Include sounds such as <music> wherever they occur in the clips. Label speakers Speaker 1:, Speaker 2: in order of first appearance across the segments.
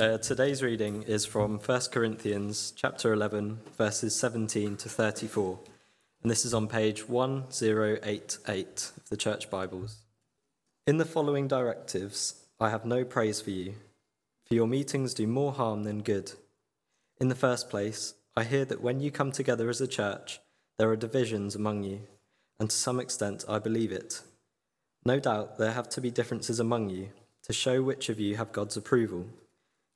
Speaker 1: Uh, today's reading is from 1 Corinthians chapter 11, verses 17 to 34. And this is on page 1088 of the Church Bibles. In the following directives, I have no praise for you, for your meetings do more harm than good. In the first place, I hear that when you come together as a church, there are divisions among you, and to some extent I believe it. No doubt there have to be differences among you to show which of you have God's approval.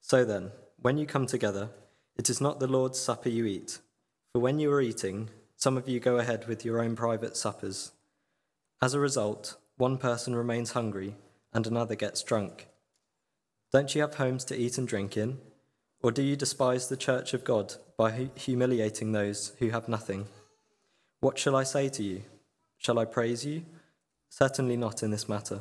Speaker 1: So then, when you come together, it is not the Lord's supper you eat. For when you are eating, some of you go ahead with your own private suppers. As a result, one person remains hungry and another gets drunk. Don't you have homes to eat and drink in? Or do you despise the church of God by humiliating those who have nothing? What shall I say to you? Shall I praise you? Certainly not in this matter.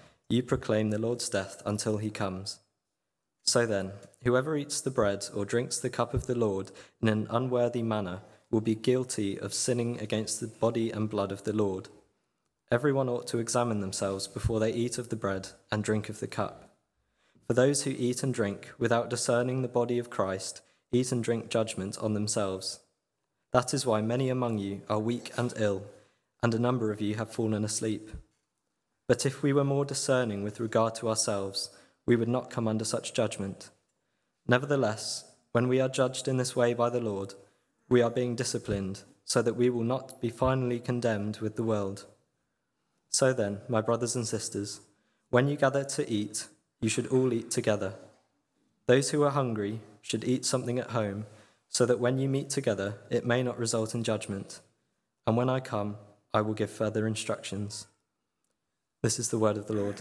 Speaker 1: you proclaim the Lord's death until he comes. So then, whoever eats the bread or drinks the cup of the Lord in an unworthy manner will be guilty of sinning against the body and blood of the Lord. Everyone ought to examine themselves before they eat of the bread and drink of the cup. For those who eat and drink without discerning the body of Christ eat and drink judgment on themselves. That is why many among you are weak and ill, and a number of you have fallen asleep. But if we were more discerning with regard to ourselves, we would not come under such judgment. Nevertheless, when we are judged in this way by the Lord, we are being disciplined, so that we will not be finally condemned with the world. So then, my brothers and sisters, when you gather to eat, you should all eat together. Those who are hungry should eat something at home, so that when you meet together, it may not result in judgment. And when I come, I will give further instructions. This is the word of the Lord.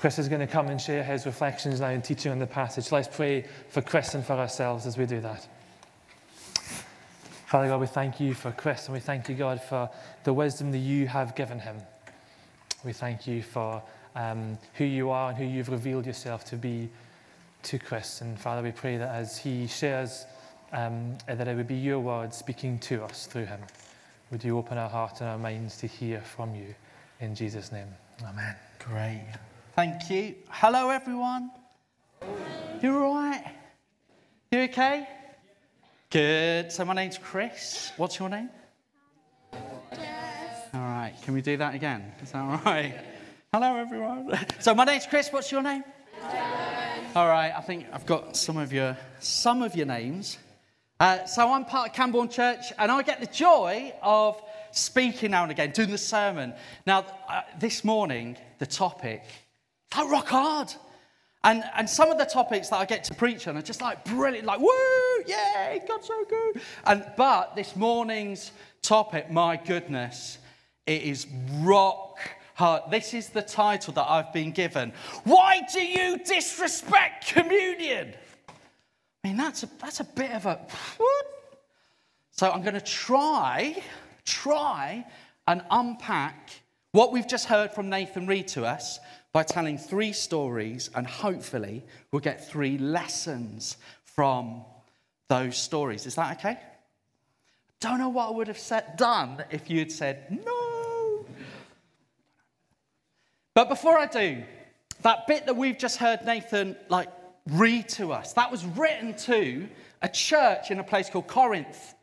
Speaker 2: Chris is going to come and share his reflections now and teaching on the passage. Let's pray for Chris and for ourselves as we do that. Father God, we thank you for Chris and we thank you, God, for the wisdom that you have given him. We thank you for um, who you are and who you've revealed yourself to be to Chris. And Father, we pray that as he shares um, that it would be your word speaking to us through him. Would you open our hearts and our minds to hear from you? In Jesus' name, amen.
Speaker 3: Great. Thank you. Hello, everyone. You all right? You okay? Good. So, my name's Chris. What's your name? Jess. All right. Can we do that again? Is that all right? Hello, everyone. So, my name's Chris. What's your name? Jess. All right. I think I've got some of your some of your names. Uh, so I'm part of Camborne Church, and I get the joy of speaking now and again, doing the sermon. Now, uh, this morning, the topic, like rock hard. And, and some of the topics that I get to preach on are just like brilliant, like, woo, yay, God's so good. And, but this morning's topic, my goodness, it is rock hard. This is the title that I've been given. Why do you disrespect communion? I mean, that's a, that's a bit of a what? So I'm going to try, try and unpack what we've just heard from Nathan read to us by telling three stories, and hopefully we'll get three lessons from those stories. Is that okay? Don't know what I would have said, done if you'd said no. But before I do, that bit that we've just heard Nathan like read to us. That was written to a church in a place called Corinth.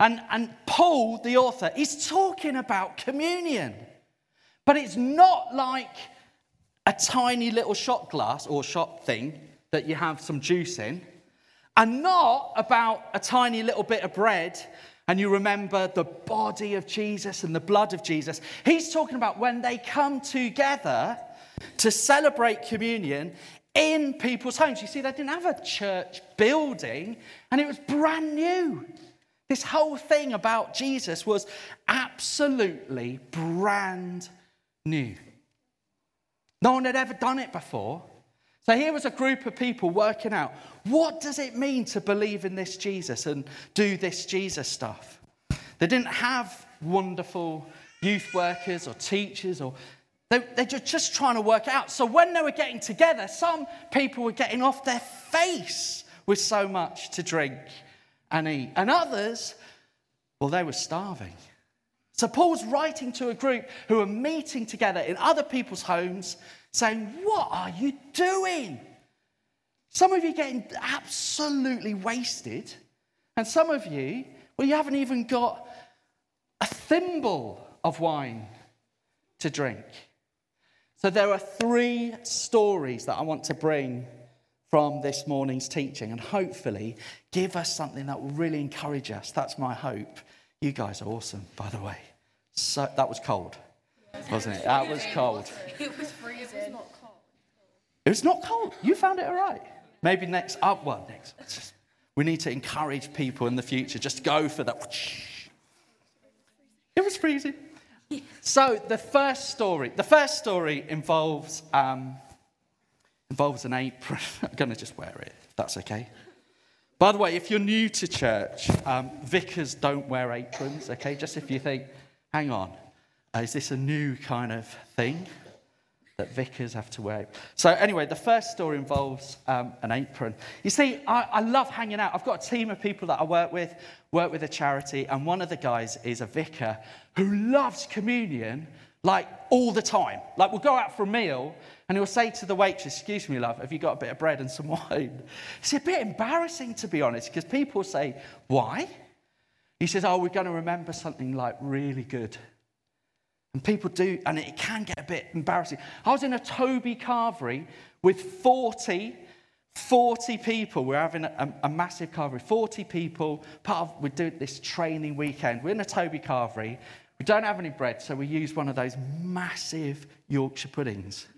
Speaker 3: And, and Paul, the author, is talking about communion. But it's not like a tiny little shot glass or shot thing that you have some juice in, and not about a tiny little bit of bread and you remember the body of Jesus and the blood of Jesus. He's talking about when they come together to celebrate communion, in people's homes. You see, they didn't have a church building, and it was brand new. This whole thing about Jesus was absolutely brand new. No one had ever done it before. So here was a group of people working out what does it mean to believe in this Jesus and do this Jesus stuff. They didn't have wonderful youth workers or teachers or they, they're just trying to work out. So when they were getting together, some people were getting off their face with so much to drink and eat. And others, well, they were starving. So Paul's writing to a group who are meeting together in other people's homes saying, What are you doing? Some of you are getting absolutely wasted, and some of you, well, you haven't even got a thimble of wine to drink. So there are three stories that I want to bring from this morning's teaching and hopefully give us something that will really encourage us. That's my hope. You guys are awesome, by the way. So that was cold, wasn't it? That was cold.
Speaker 4: It was freezing. not cold.
Speaker 3: It was not cold. You found it all right. Maybe next up oh, well, next. We need to encourage people in the future. Just go for that. It was freezing. So the first story, the first story involves um, involves an apron. <laughs> I'm going to just wear it, that's okay. By the way, if you're new to church, um, vicars don't wear aprons, okay? Just if you think, hang on, uh, is this a new kind of thing that vicars have to wear? So, anyway, the first story involves um, an apron. You see, I, I love hanging out. I've got a team of people that I work with, work with a charity, and one of the guys is a vicar who loves communion like all the time. Like, we'll go out for a meal, and he'll say to the waitress, Excuse me, love, have you got a bit of bread and some <laughs> wine? It's a bit embarrassing, to be honest, because people say, Why? He says, Oh, we're going to remember something like really good. And people do, and it can get a bit embarrassing. I was in a Toby Carvery with 40, 40 people. We're having a, a massive carvery, 40 people. Part of, we're doing this training weekend. We're in a Toby Carvery. We don't have any bread, so we use one of those massive Yorkshire puddings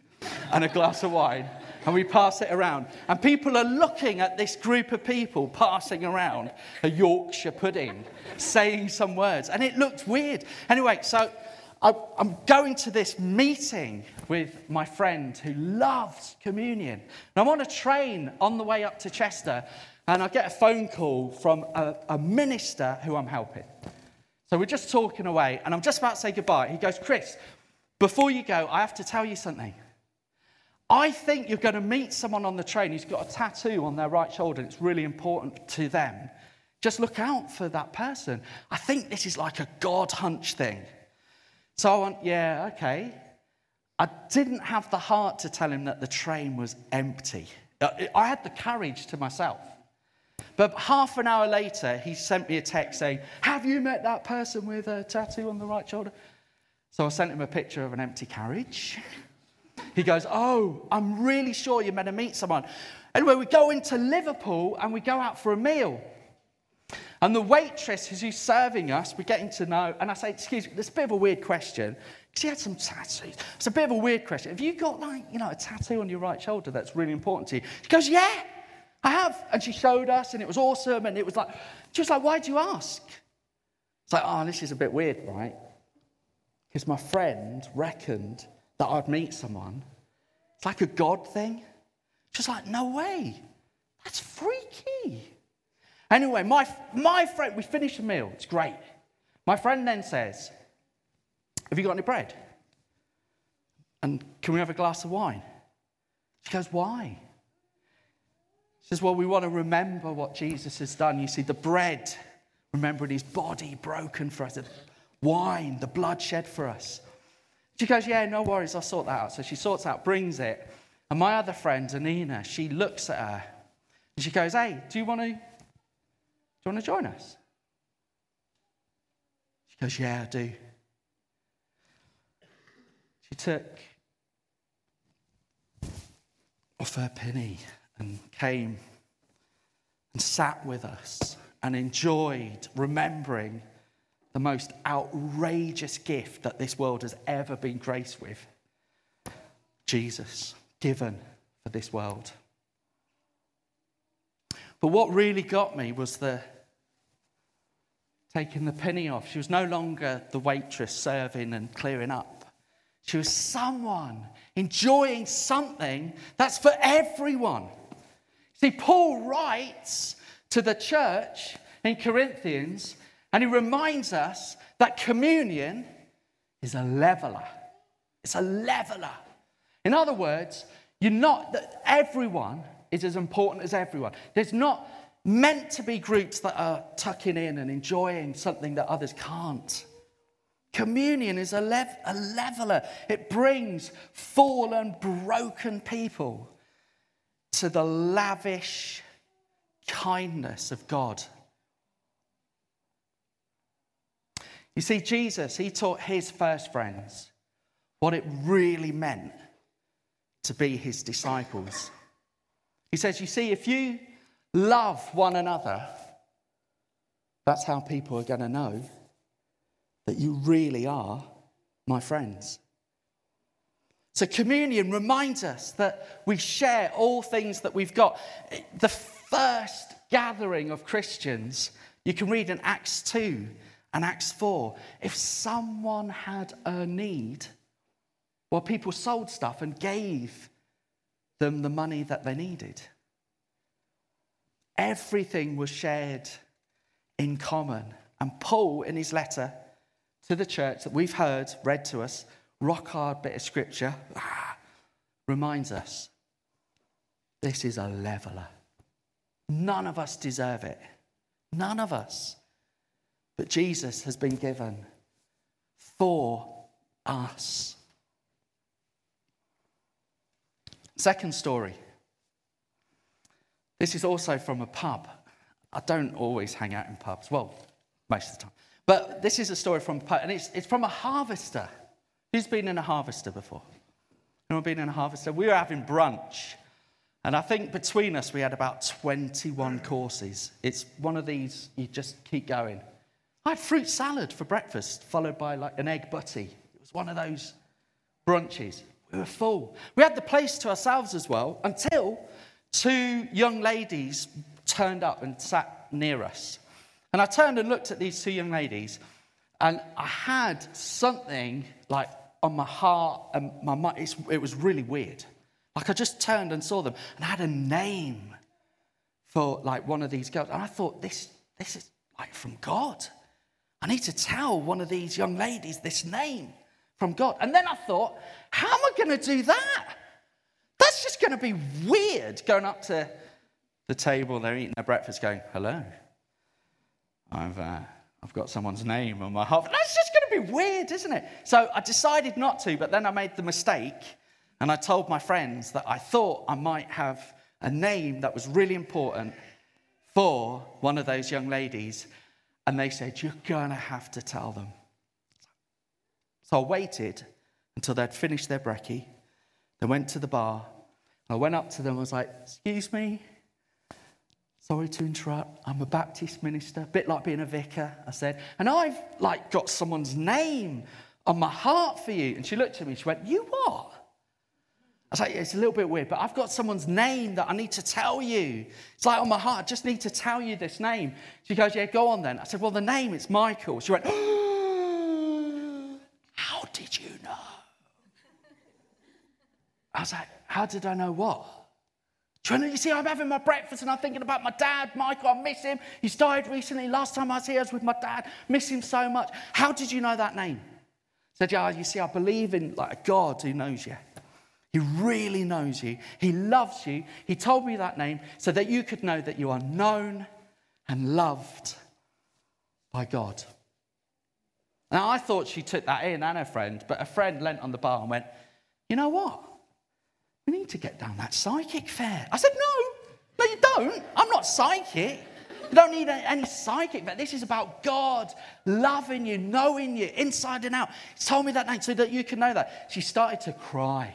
Speaker 3: and a glass of wine, and we pass it around. And people are looking at this group of people passing around a Yorkshire pudding, saying some words, and it looked weird. Anyway, so I'm going to this meeting with my friend who loves communion. And I'm on a train on the way up to Chester, and I get a phone call from a, a minister who I'm helping. So we're just talking away, and I'm just about to say goodbye. He goes, Chris, before you go, I have to tell you something. I think you're going to meet someone on the train who's got a tattoo on their right shoulder, and it's really important to them. Just look out for that person. I think this is like a God hunch thing. So I went, yeah, okay. I didn't have the heart to tell him that the train was empty. I had the courage to myself. But half an hour later, he sent me a text saying, Have you met that person with a tattoo on the right shoulder? So I sent him a picture of an empty carriage. He goes, Oh, I'm really sure you're meant to meet someone. Anyway, we go into Liverpool and we go out for a meal. And the waitress who's serving us, we're getting to know, and I say, Excuse me, is a bit of a weird question. She had some tattoos. It's a bit of a weird question. Have you got, like, you know, a tattoo on your right shoulder that's really important to you? She goes, Yeah, I have. And she showed us, and it was awesome. And it was like, She was like, why do you ask? It's like, Oh, this is a bit weird, right? Because my friend reckoned that I'd meet someone. It's like a God thing. Just like, no way. That's freaky. Anyway, my, my friend, we finish the meal. It's great. My friend then says, Have you got any bread? And can we have a glass of wine? She goes, Why? She says, Well, we want to remember what Jesus has done. You see, the bread, remembering his body broken for us, the wine, the blood shed for us. She goes, Yeah, no worries, I'll sort that out. So she sorts out, brings it. And my other friend, Anina, she looks at her and she goes, Hey, do you want to, you want to join us? She goes, Yeah, I do. She took off her penny and came and sat with us and enjoyed remembering the most outrageous gift that this world has ever been graced with Jesus, given for this world. But what really got me was the taking the penny off. She was no longer the waitress serving and clearing up. She was someone enjoying something that's for everyone. See, Paul writes to the church in Corinthians and he reminds us that communion is a leveler. It's a leveler. In other words, you're not that everyone is as important as everyone. There's not meant to be groups that are tucking in and enjoying something that others can't. Communion is a, lev- a leveler, it brings fallen, broken people to the lavish kindness of God. You see, Jesus, he taught his first friends what it really meant to be his disciples. He says, You see, if you love one another, that's how people are going to know that you really are my friends. So, communion reminds us that we share all things that we've got. The first gathering of Christians, you can read in Acts 2 and Acts 4. If someone had a need, well, people sold stuff and gave them the money that they needed. Everything was shared in common. And Paul, in his letter to the church that we've heard read to us, rock hard bit of scripture, ah, reminds us this is a leveler. None of us deserve it. None of us. But Jesus has been given for us. Second story. This is also from a pub. I don't always hang out in pubs, well, most of the time. But this is a story from a pub, and it's, it's from a harvester. Who's been in a harvester before? Anyone been in a harvester? We were having brunch, and I think between us we had about 21 courses. It's one of these, you just keep going. I had fruit salad for breakfast, followed by like an egg butty. It was one of those brunches. We were full. We had the place to ourselves as well until two young ladies turned up and sat near us. And I turned and looked at these two young ladies, and I had something like on my heart and my mind. it was really weird. Like I just turned and saw them, and I had a name for like one of these girls. And I thought, this, this is like from God. I need to tell one of these young ladies this name from God. And then I thought, how am I going to do that? That's just going to be weird going up to the table, they're eating their breakfast, going, hello. I've, uh, I've got someone's name on my heart. That's just going to be weird, isn't it? So I decided not to, but then I made the mistake and I told my friends that I thought I might have a name that was really important for one of those young ladies. And they said, You're going to have to tell them. So I waited until they'd finished their brekkie. They went to the bar. I went up to them. I was like, Excuse me. Sorry to interrupt. I'm a Baptist minister, a bit like being a vicar. I said, and I've like got someone's name on my heart for you. And she looked at me. She went, You what? I was like, yeah, It's a little bit weird, but I've got someone's name that I need to tell you. It's like on my heart. I just need to tell you this name. She goes, Yeah, go on then. I said, Well, the name, it's Michael. She went, <gasps> How did you know? I was like, How did I know what? You see, I'm having my breakfast and I'm thinking about my dad, Michael. I miss him. He's died recently. Last time I was here, I was with my dad. Miss him so much. How did you know that name? Said, Yeah, you see, I believe in like a God who knows you. He really knows you. He loves you. He told me that name so that you could know that you are known and loved by God. Now, I thought she took that in and her friend, but a friend leant on the bar and went, You know what? We need to get down that psychic fair. I said, No, no, you don't. I'm not psychic. You don't need any psychic but This is about God loving you, knowing you inside and out. He told me that name so that you can know that. She started to cry.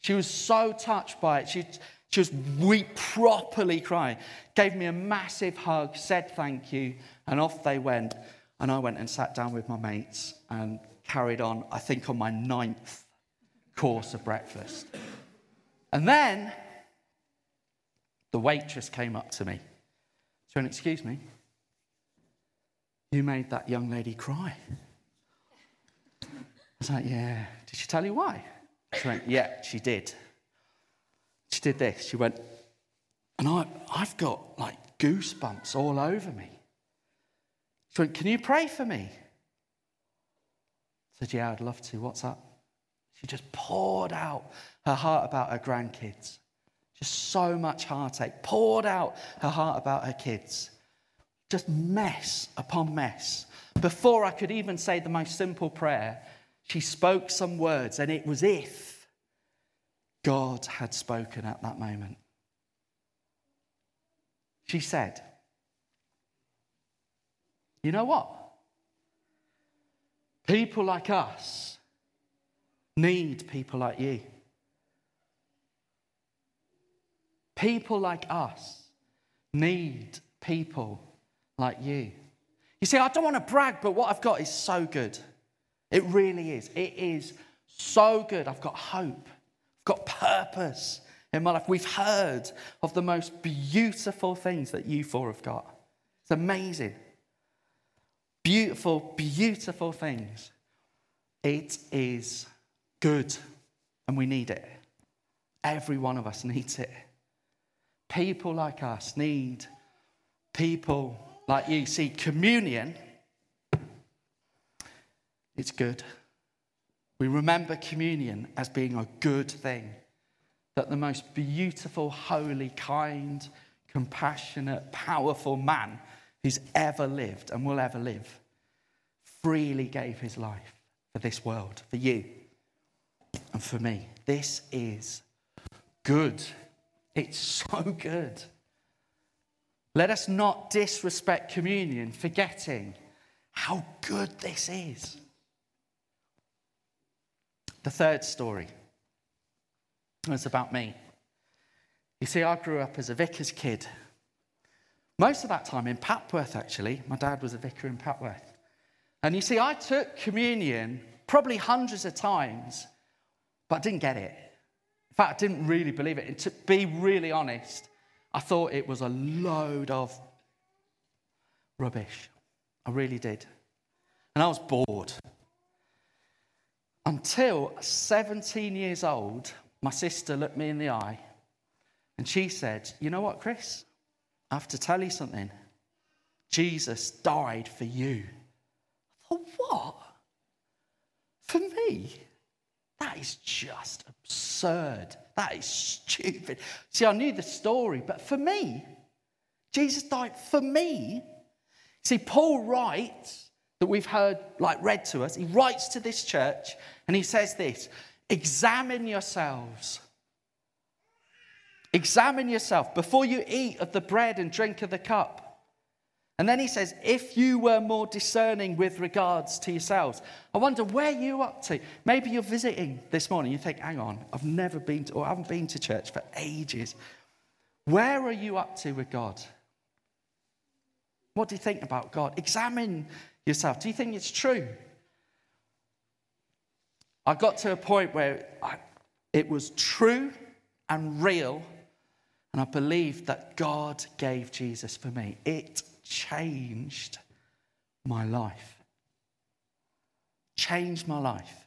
Speaker 3: She was so touched by it. She, she was properly crying. Gave me a massive hug, said thank you, and off they went. And I went and sat down with my mates and carried on, I think, on my ninth course of breakfast. And then the waitress came up to me. She went, Excuse me, you made that young lady cry. I was like, Yeah. Did she tell you why? She went, Yeah, she did. She did this. She went, And I, I've got like goosebumps all over me. She went, Can you pray for me? I said, Yeah, I'd love to. What's up? She just poured out her heart about her grandkids. Just so much heartache. Poured out her heart about her kids. Just mess upon mess. Before I could even say the most simple prayer, she spoke some words, and it was if God had spoken at that moment. She said, You know what? People like us need people like you. People like us need people like you. You see, I don't want to brag, but what I've got is so good. It really is. It is so good. I've got hope, I've got purpose in my life. We've heard of the most beautiful things that you four have got. It's amazing. Beautiful, beautiful things. It is good, and we need it. Every one of us needs it. People like us need people like you. See, communion, it's good. We remember communion as being a good thing. That the most beautiful, holy, kind, compassionate, powerful man who's ever lived and will ever live freely gave his life for this world, for you and for me. This is good. It's <laughs> so good. Let us not disrespect communion, forgetting how good this is. The third story is about me. You see, I grew up as a vicar's kid. Most of that time in Papworth, actually. My dad was a vicar in Papworth. And you see, I took communion probably hundreds of times, but I didn't get it. In fact, I didn't really believe it. And to be really honest, I thought it was a load of rubbish. I really did. And I was bored. Until 17 years old, my sister looked me in the eye and she said, You know what, Chris? I have to tell you something. Jesus died for you. I thought, What? For me? That is just absurd. That is stupid. See, I knew the story, but for me, Jesus died for me. See, Paul writes that we've heard, like read to us, he writes to this church and he says this Examine yourselves. Examine yourself before you eat of the bread and drink of the cup. And then he says, if you were more discerning with regards to yourselves, I wonder where you're up to. Maybe you're visiting this morning. You think, hang on, I've never been to, or I haven't been to church for ages. Where are you up to with God? What do you think about God? Examine yourself. Do you think it's true? I got to a point where I, it was true and real, and I believed that God gave Jesus for me. It changed my life. Changed my life.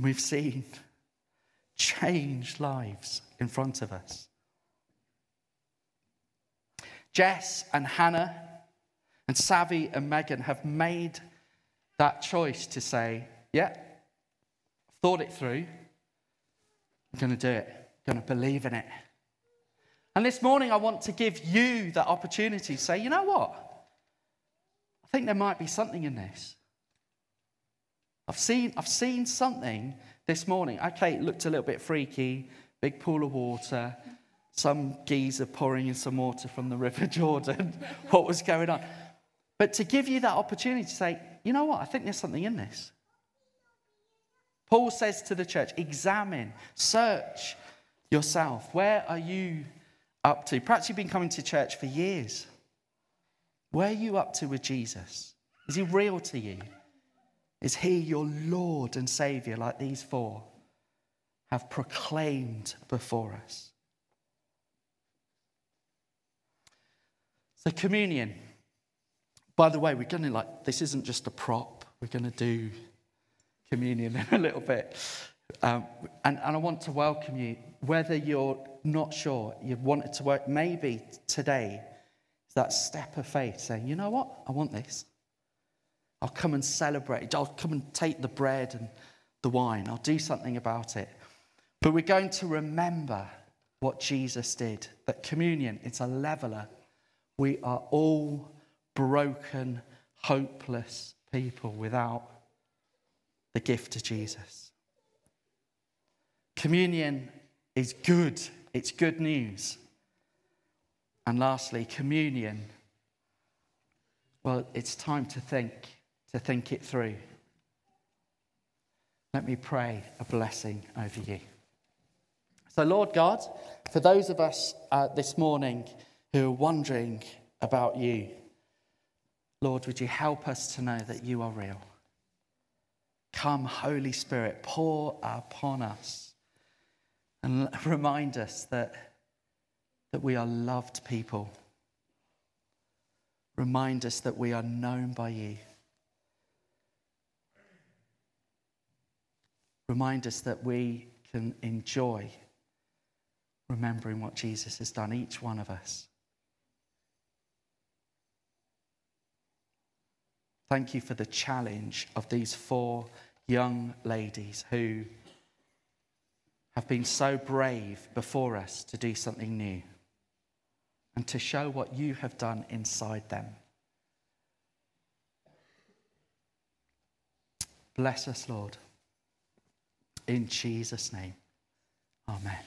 Speaker 3: We've seen changed lives in front of us. Jess and Hannah and Savvy and Megan have made that choice to say, yeah, thought it through. I'm going to do it. I'm going to believe in it. And this morning, I want to give you that opportunity to say, you know what? I think there might be something in this. I've seen, I've seen something this morning. Okay, it looked a little bit freaky, big pool of water, some geezer pouring in some water from the River <laughs> Jordan. what was going on? But to give you that opportunity to say, you know what? I think there's something in this. Paul says to the church, examine, search yourself. Where are you up to? Perhaps you've been coming to church for years. Where are you up to with Jesus? Is he real to you? Is he your Lord and Savior, like these four have proclaimed before us? So, communion. By the way, we're going to like, this isn't just a prop. We're going to do communion <laughs> in a little bit. Um, and, and I want to welcome you, whether you're not sure, you've wanted to work, maybe today is that step of faith saying, you know what, I want this. I'll come and celebrate. I'll come and take the bread and the wine. I'll do something about it. But we're going to remember what Jesus did. That communion, it's a leveler. We are all broken, hopeless people without the gift of Jesus. Communion is good, it's good news. And lastly, communion. Well, it's time to think, to think it through. Let me pray a blessing over you. So, Lord God, for those of us uh, this morning who are wondering about you, Lord, would you help us to know that you are real? Come, Holy Spirit, pour upon us and <laughs> remind us that, that we are loved people. Remind us that we are known by you. Remind us that we can enjoy remembering what Jesus has done, each one of us. Thank you for the challenge of these four young ladies who have been so brave before us to do something new and to show what you have done inside them. Bless us, Lord. In Jesus' name, amen.